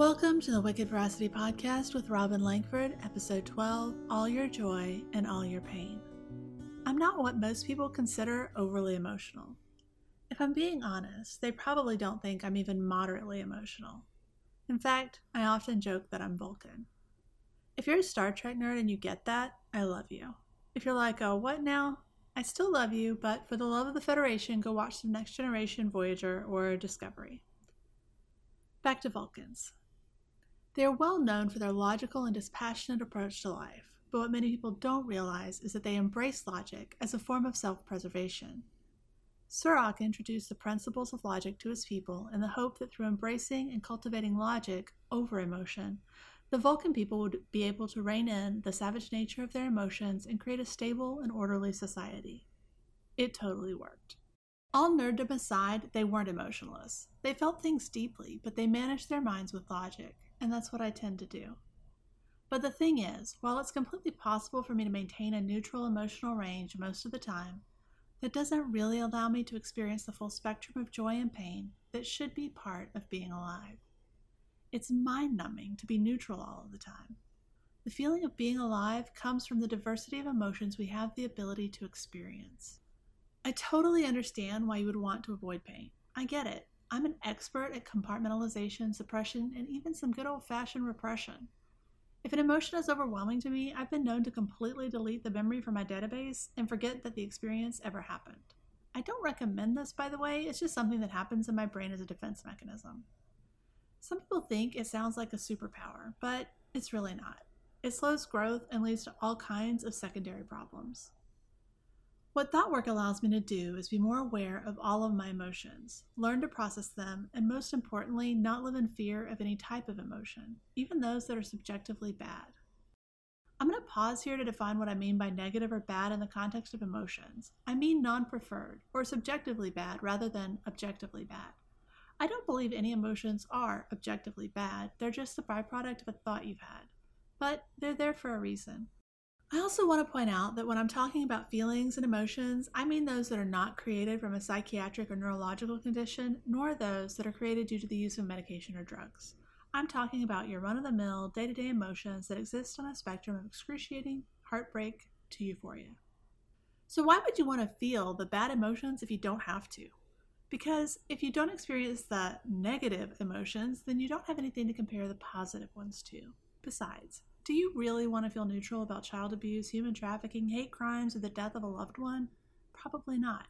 Welcome to the Wicked Veracity Podcast with Robin Langford, episode 12 All Your Joy and All Your Pain. I'm not what most people consider overly emotional. If I'm being honest, they probably don't think I'm even moderately emotional. In fact, I often joke that I'm Vulcan. If you're a Star Trek nerd and you get that, I love you. If you're like, oh, what now? I still love you, but for the love of the Federation, go watch some Next Generation Voyager or Discovery. Back to Vulcans. They are well known for their logical and dispassionate approach to life, but what many people don't realize is that they embrace logic as a form of self preservation. Surak introduced the principles of logic to his people in the hope that through embracing and cultivating logic over emotion, the Vulcan people would be able to rein in the savage nature of their emotions and create a stable and orderly society. It totally worked. All nerddom aside, they weren't emotionless. They felt things deeply, but they managed their minds with logic and that's what I tend to do. But the thing is, while it's completely possible for me to maintain a neutral emotional range most of the time, that doesn't really allow me to experience the full spectrum of joy and pain that should be part of being alive. It's mind numbing to be neutral all of the time. The feeling of being alive comes from the diversity of emotions we have the ability to experience. I totally understand why you would want to avoid pain. I get it. I'm an expert at compartmentalization, suppression, and even some good old fashioned repression. If an emotion is overwhelming to me, I've been known to completely delete the memory from my database and forget that the experience ever happened. I don't recommend this, by the way, it's just something that happens in my brain as a defense mechanism. Some people think it sounds like a superpower, but it's really not. It slows growth and leads to all kinds of secondary problems. What thought work allows me to do is be more aware of all of my emotions, learn to process them, and most importantly, not live in fear of any type of emotion, even those that are subjectively bad. I'm going to pause here to define what I mean by negative or bad in the context of emotions. I mean non preferred, or subjectively bad rather than objectively bad. I don't believe any emotions are objectively bad, they're just the byproduct of a thought you've had. But they're there for a reason. I also want to point out that when I'm talking about feelings and emotions, I mean those that are not created from a psychiatric or neurological condition, nor those that are created due to the use of medication or drugs. I'm talking about your run of the mill, day to day emotions that exist on a spectrum of excruciating heartbreak to euphoria. So, why would you want to feel the bad emotions if you don't have to? Because if you don't experience the negative emotions, then you don't have anything to compare the positive ones to. Besides, do you really want to feel neutral about child abuse, human trafficking, hate crimes, or the death of a loved one? Probably not.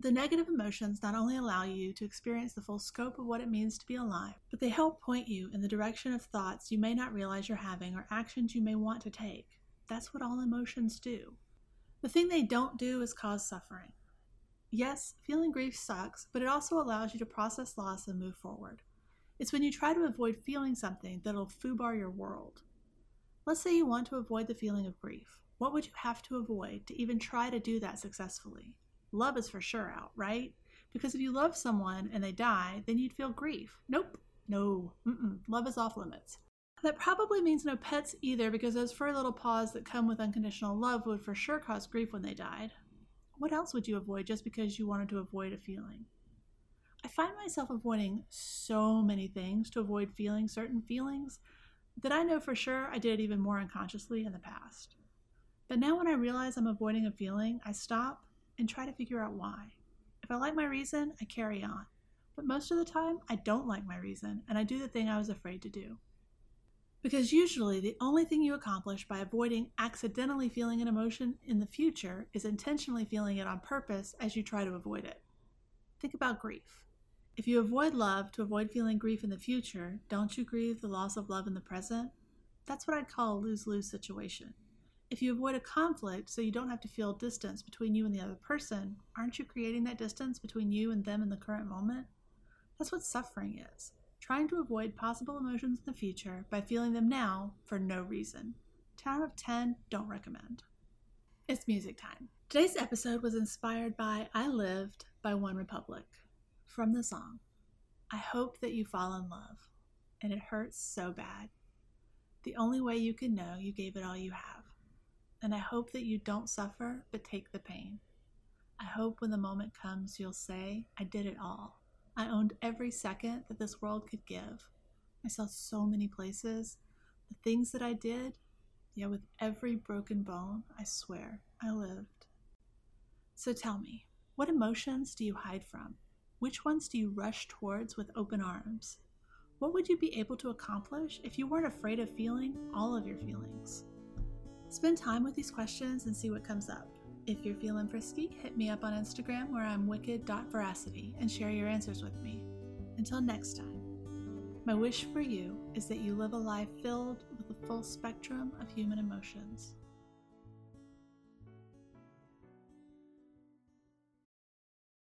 The negative emotions not only allow you to experience the full scope of what it means to be alive, but they help point you in the direction of thoughts you may not realize you're having or actions you may want to take. That's what all emotions do. The thing they don't do is cause suffering. Yes, feeling grief sucks, but it also allows you to process loss and move forward. It's when you try to avoid feeling something that'll fubar your world. Let's say you want to avoid the feeling of grief. What would you have to avoid to even try to do that successfully? Love is for sure out, right? Because if you love someone and they die, then you'd feel grief. Nope, no, Mm-mm. love is off limits. That probably means no pets either, because those furry little paws that come with unconditional love would for sure cause grief when they died. What else would you avoid just because you wanted to avoid a feeling? I find myself avoiding so many things to avoid feeling certain feelings that I know for sure I did it even more unconsciously in the past. But now when I realize I'm avoiding a feeling, I stop and try to figure out why. If I like my reason, I carry on. But most of the time, I don't like my reason, and I do the thing I was afraid to do. Because usually, the only thing you accomplish by avoiding accidentally feeling an emotion in the future is intentionally feeling it on purpose as you try to avoid it. Think about grief. If you avoid love to avoid feeling grief in the future, don't you grieve the loss of love in the present? That's what I'd call a lose lose situation. If you avoid a conflict so you don't have to feel distance between you and the other person, aren't you creating that distance between you and them in the current moment? That's what suffering is trying to avoid possible emotions in the future by feeling them now for no reason. 10 out of 10, don't recommend. It's music time. Today's episode was inspired by I Lived by OneRepublic from the song I hope that you fall in love, and it hurts so bad. The only way you can know you gave it all you have. And I hope that you don't suffer, but take the pain. I hope when the moment comes, you'll say, I did it all. I owned every second that this world could give. I saw so many places. The things that I did, yeah, with every broken bone, I swear, I lived. So tell me, what emotions do you hide from? Which ones do you rush towards with open arms? What would you be able to accomplish if you weren't afraid of feeling all of your feelings? Spend time with these questions and see what comes up. If you're feeling frisky, hit me up on Instagram where I'm wicked.veracity and share your answers with me. Until next time, my wish for you is that you live a life filled with the full spectrum of human emotions.